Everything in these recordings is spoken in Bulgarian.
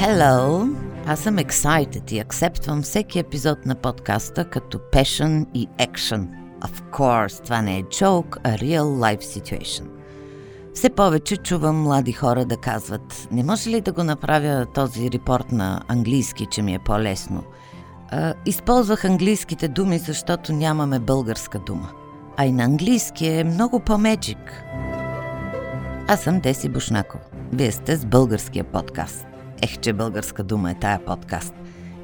Hello! Аз съм excited и акцептвам всеки епизод на подкаста като passion и action. Of course, това не е joke, а real life situation. Все повече чувам млади хора да казват Не може ли да го направя този репорт на английски, че ми е по-лесно? Използвах английските думи, защото нямаме българска дума. А и на английски е много по-меджик. Аз съм Деси Бушнакова. Вие сте с българския подкаст. Ех, че българска дума е тая подкаст.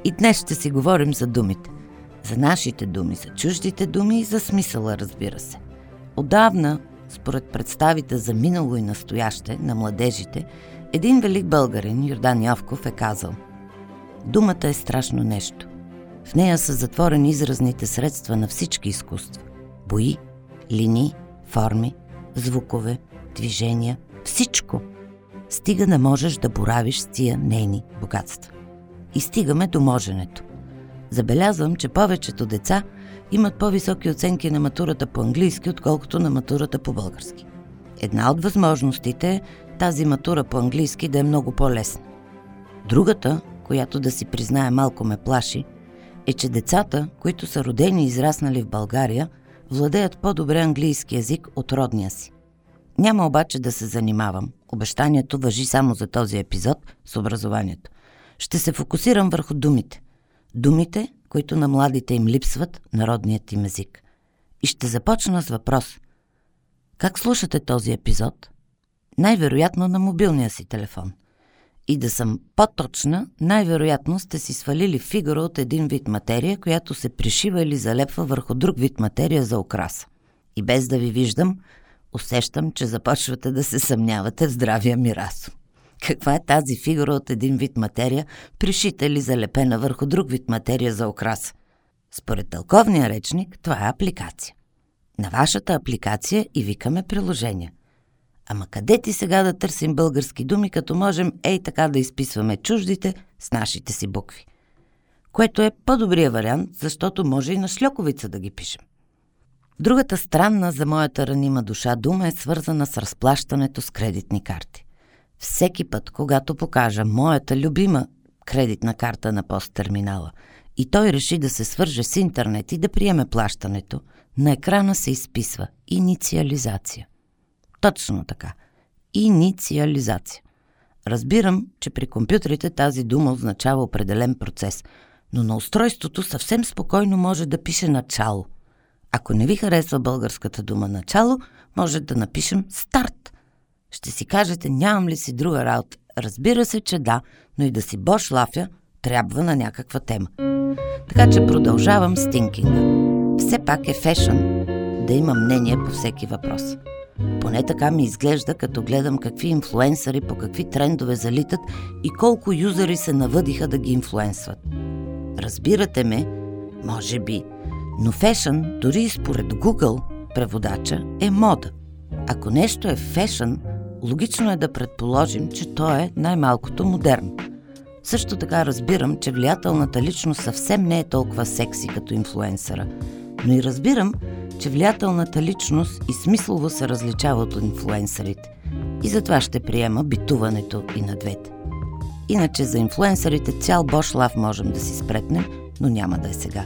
И днес ще си говорим за думите. За нашите думи, за чуждите думи и за смисъла, разбира се. Отдавна, според представите за минало и настояще на младежите, един велик българин, Йордан Явков, е казал Думата е страшно нещо. В нея са затворени изразните средства на всички изкуства. Бои, линии, форми, звукове, движения, всичко – стига да можеш да боравиш с тия нейни богатства. И стигаме до моженето. Забелязвам, че повечето деца имат по-високи оценки на матурата по английски, отколкото на матурата по български. Една от възможностите е тази матура по английски да е много по-лесна. Другата, която да си признае малко ме плаши, е, че децата, които са родени и израснали в България, владеят по-добре английски язик от родния си. Няма обаче да се занимавам. Обещанието въжи само за този епизод с образованието. Ще се фокусирам върху думите. Думите, които на младите им липсват народният им език. И ще започна с въпрос. Как слушате този епизод? Най-вероятно на мобилния си телефон. И да съм по-точна, най-вероятно сте си свалили фигура от един вид материя, която се пришива или залепва върху друг вид материя за окраса. И без да ви виждам, усещам, че започвате да се съмнявате в здравия ми разум. Каква е тази фигура от един вид материя, пришита или залепена върху друг вид материя за окраса? Според тълковния речник, това е апликация. На вашата апликация и викаме приложения. Ама къде ти сега да търсим български думи, като можем ей така да изписваме чуждите с нашите си букви? Което е по-добрия вариант, защото може и на шлюковица да ги пишем. Другата странна за моята ранима душа дума е свързана с разплащането с кредитни карти. Всеки път, когато покажа моята любима кредитна карта на посттерминала и той реши да се свърже с интернет и да приеме плащането, на екрана се изписва инициализация. Точно така. Инициализация. Разбирам, че при компютрите тази дума означава определен процес, но на устройството съвсем спокойно може да пише начало – ако не ви харесва българската дума начало, може да напишем старт. Ще си кажете, нямам ли си друга работа? Разбира се, че да, но и да си бош лафя трябва на някаква тема. Така че продължавам с тинкинга. Все пак е фешън да има мнение по всеки въпрос. Поне така ми изглежда, като гледам какви инфлуенсъри по какви трендове залитат и колко юзери се навъдиха да ги инфлуенсват. Разбирате ме, може би, но фешън, дори и според Google, преводача, е мода. Ако нещо е фешън, логично е да предположим, че то е най-малкото модерно. Също така разбирам, че влиятелната личност съвсем не е толкова секси като инфлуенсъра, но и разбирам, че влиятелната личност и смислово се различава от инфлуенсърите. И затова ще приема битуването и на двете. Иначе за инфлуенсърите цял бош лав можем да си спретнем, но няма да е сега.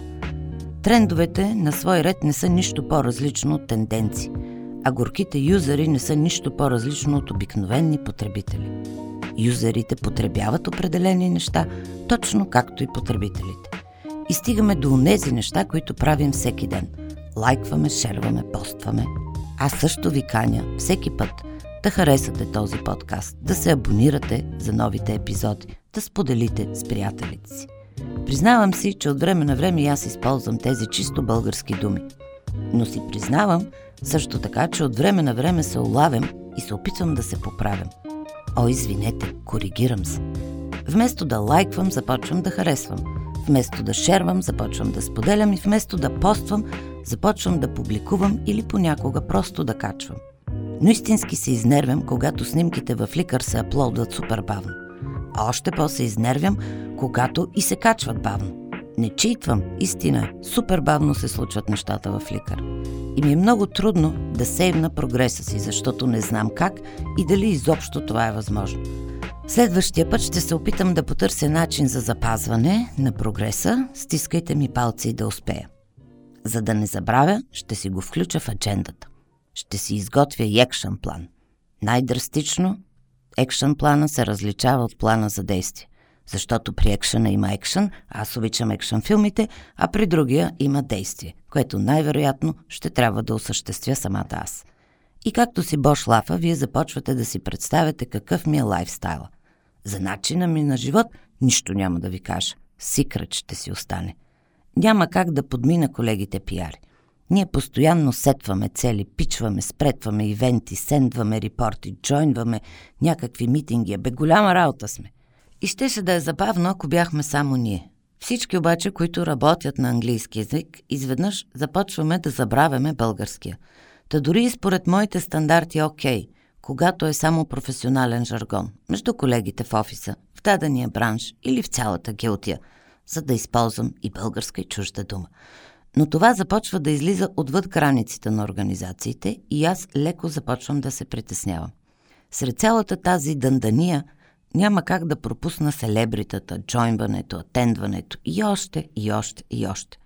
Трендовете на свой ред не са нищо по-различно от тенденции, а горките юзери не са нищо по-различно от обикновени потребители. Юзерите потребяват определени неща, точно както и потребителите. И стигаме до тези неща, които правим всеки ден. Лайкваме, шерваме, постваме. Аз също ви каня всеки път да харесате този подкаст, да се абонирате за новите епизоди, да споделите с приятелите си. Признавам си, че от време на време аз използвам тези чисто български думи. Но си признавам също така, че от време на време се улавям и се опитвам да се поправям. О, извинете, коригирам се. Вместо да лайквам, започвам да харесвам. Вместо да шервам, започвам да споделям и вместо да поствам, започвам да публикувам или понякога просто да качвам. Но истински се изнервям, когато снимките в Flickr се аплодват супер бавно. Още по-се изнервям, когато и се качват бавно. Не читвам, истина Супер бавно се случват нещата в Фликър. И ми е много трудно да сейвна прогреса си, защото не знам как и дали изобщо това е възможно. Следващия път ще се опитам да потърся начин за запазване на прогреса. Стискайте ми палци да успея. За да не забравя, ще си го включа в аджендата. Ще си изготвя и екшен план. Най-драстично, екшен плана се различава от плана за действие. Защото при екшена има екшен, аз обичам екшен филмите, а при другия има действие, което най-вероятно ще трябва да осъществя самата аз. И както си бош лафа, вие започвате да си представяте какъв ми е лайфстайла. За начина ми на живот нищо няма да ви кажа. Сикрът ще си остане. Няма как да подмина колегите пиари. Ние постоянно сетваме цели, пичваме, спретваме ивенти, сендваме репорти, джойнваме някакви митинги. Бе, голяма работа сме. И щеше да е забавно, ако бяхме само ние. Всички обаче, които работят на английски язик, изведнъж започваме да забравяме българския. Та дори и според моите стандарти е окей, когато е само професионален жаргон, между колегите в офиса, в дадения бранш или в цялата гилтия, за да използвам и българска и чужда дума. Но това започва да излиза отвъд границите на организациите и аз леко започвам да се притеснявам. Сред цялата тази дъндания няма как да пропусна селебритата, джойнването, атендването и още, и още, и още.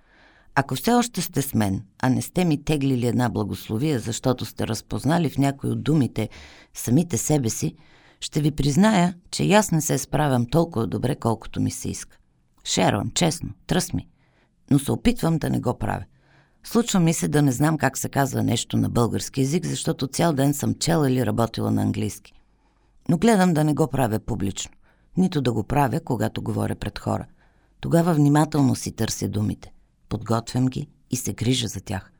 Ако все още сте с мен, а не сте ми теглили една благословия, защото сте разпознали в някои от думите самите себе си, ще ви призная, че аз не се справям толкова добре, колкото ми се иска. Шервам, честно, тръс ми. Но се опитвам да не го правя. Случва ми се да не знам как се казва нещо на български язик, защото цял ден съм чела или работила на английски. Но гледам да не го правя публично. Нито да го правя, когато говоря пред хора. Тогава внимателно си търся думите. Подготвям ги и се грижа за тях.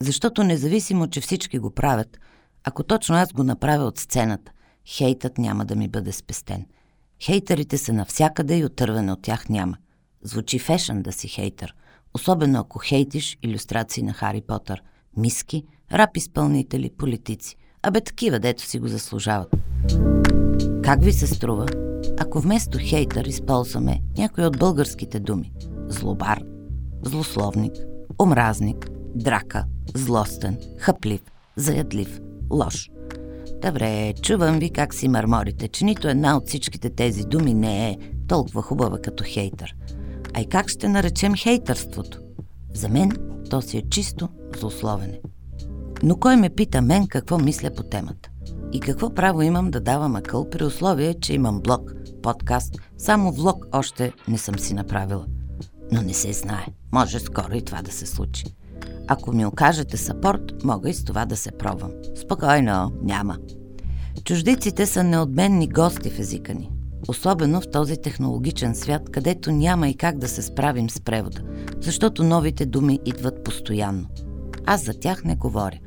Защото независимо, че всички го правят, ако точно аз го направя от сцената, хейтът няма да ми бъде спестен. Хейтерите са навсякъде и отърване от тях няма. Звучи фешън да си хейтър, особено ако хейтиш иллюстрации на Хари Потър, миски, рап изпълнители, политици. Абе такива, дето си го заслужават. Как ви се струва, ако вместо хейтър използваме някои от българските думи? Злобар, злословник, омразник, драка, злостен, хъплив, заядлив, лош. Добре, чувам ви как си мърморите, че нито една от всичките тези думи не е толкова хубава като хейтър. А и как ще наречем хейтърството? За мен то си е чисто злословене. Но кой ме пита мен какво мисля по темата? И какво право имам да давам акъл при условие, че имам блог, подкаст, само влог още не съм си направила. Но не се знае. Може скоро и това да се случи. Ако ми окажете сапорт, мога и с това да се пробвам. Спокойно, няма. Чуждиците са неотменни гости в езика ни. Особено в този технологичен свят, където няма и как да се справим с превода, защото новите думи идват постоянно. Аз за тях не говоря.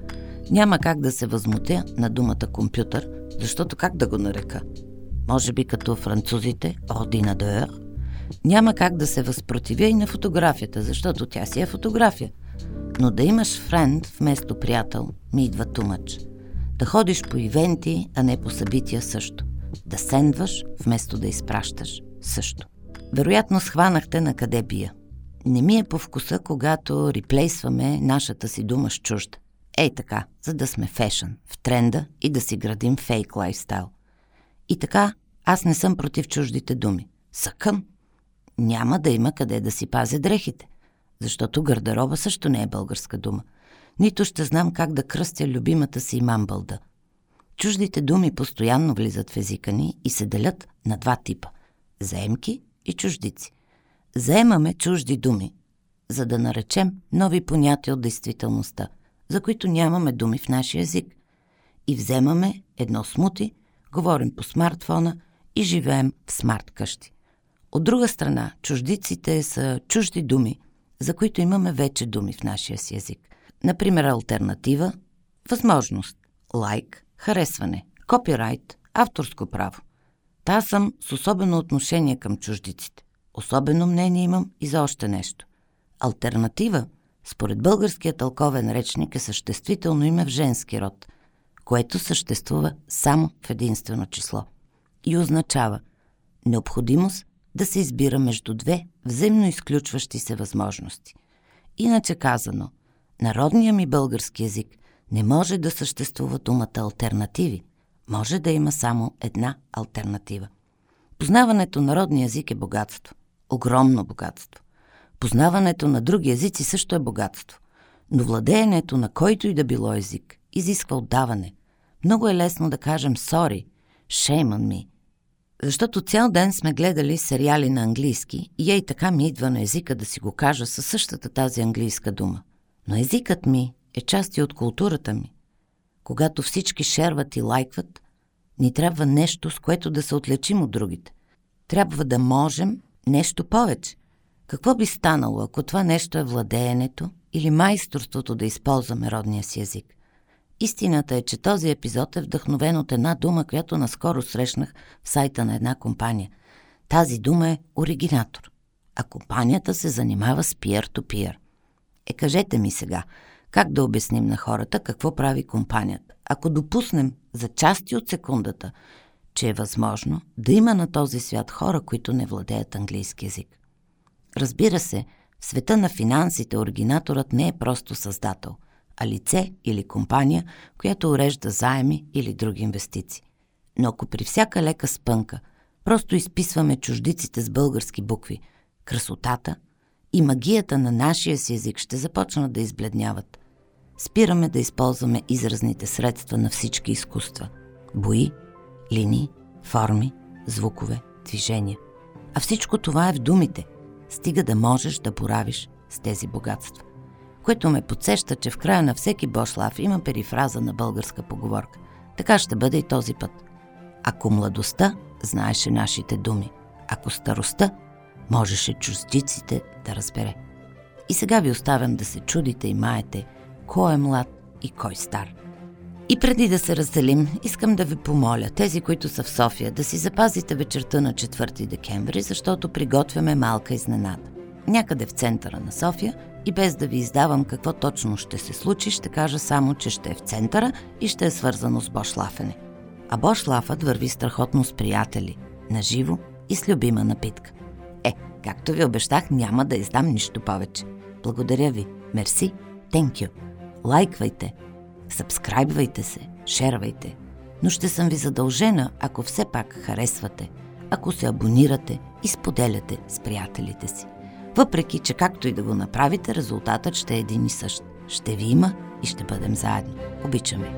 Няма как да се възмутя на думата компютър, защото как да го нарека? Може би като французите, ординадeur. Няма как да се възпротивя и на фотографията, защото тя си е фотография. Но да имаш френд вместо приятел ми идва тумъч. Да ходиш по ивенти, а не по събития също. Да сендваш вместо да изпращаш също. Вероятно схванахте на къде бия. Не ми е по вкуса, когато реплейсваме нашата си дума с чужда. Ей така, за да сме фешън, в тренда и да си градим фейк лайфстайл. И така, аз не съм против чуждите думи. Съкъм. Няма да има къде да си пазя дрехите, защото гардероба също не е българска дума. Нито ще знам как да кръстя любимата си мамбълда. Чуждите думи постоянно влизат в езика ни и се делят на два типа – заемки и чуждици. Заемаме чужди думи, за да наречем нови понятия от действителността – за които нямаме думи в нашия език. И вземаме едно смути, говорим по смартфона и живеем в смарт къщи. От друга страна, чуждиците са чужди думи, за които имаме вече думи в нашия си език. Например, альтернатива, възможност, лайк, харесване, копирайт, авторско право. Та съм с особено отношение към чуждиците. Особено мнение имам и за още нещо. Альтернатива според българския тълковен речник е съществително име в женски род, което съществува само в единствено число и означава необходимост да се избира между две взаимно изключващи се възможности. Иначе казано, народния ми български язик не може да съществува думата альтернативи, може да има само една альтернатива. Познаването на родния език е богатство. Огромно богатство. Познаването на други езици също е богатство. Но владеенето на който и да било език изисква отдаване. Много е лесно да кажем sorry, shame on me. Защото цял ден сме гледали сериали на английски и ей така ми идва на езика да си го кажа със същата тази английска дума. Но езикът ми е част и от културата ми. Когато всички шерват и лайкват, ни трябва нещо, с което да се отличим от другите. Трябва да можем нещо повече. Какво би станало, ако това нещо е владеенето или майсторството да използваме родния си език? Истината е, че този епизод е вдъхновен от една дума, която наскоро срещнах в сайта на една компания. Тази дума е оригинатор, а компанията се занимава с peer-to-peer. Е, кажете ми сега, как да обясним на хората какво прави компанията? Ако допуснем за части от секундата, че е възможно да има на този свят хора, които не владеят английски язик. Разбира се, в света на финансите оригинаторът не е просто създател, а лице или компания, която урежда заеми или други инвестиции. Но ако при всяка лека спънка просто изписваме чуждиците с български букви, красотата и магията на нашия си език ще започнат да избледняват. Спираме да използваме изразните средства на всички изкуства – бои, линии, форми, звукове, движения. А всичко това е в думите. Стига да можеш да боравиш с тези богатства. Което ме подсеща, че в края на всеки бошлав има перифраза на българска поговорка. Така ще бъде и този път. Ако младостта знаеше нашите думи, ако старостта можеше чуждиците да разбере. И сега ви оставям да се чудите и маете кой е млад и кой стар – и преди да се разделим, искам да ви помоля, тези, които са в София, да си запазите вечерта на 4 декември, защото приготвяме малка изненада. Някъде в центъра на София и без да ви издавам какво точно ще се случи, ще кажа само, че ще е в центъра и ще е свързано с бошлафене. А бошлафът върви страхотно с приятели, наживо и с любима напитка. Както ви обещах, няма да издам нищо повече. Благодаря ви. Мерси. Thank you. Лайквайте, Сабскрайбвайте се, шервайте. Но ще съм ви задължена, ако все пак харесвате, ако се абонирате и споделяте с приятелите си. Въпреки, че както и да го направите, резултатът ще е един и същ. Ще ви има и ще бъдем заедно. Обичам ви!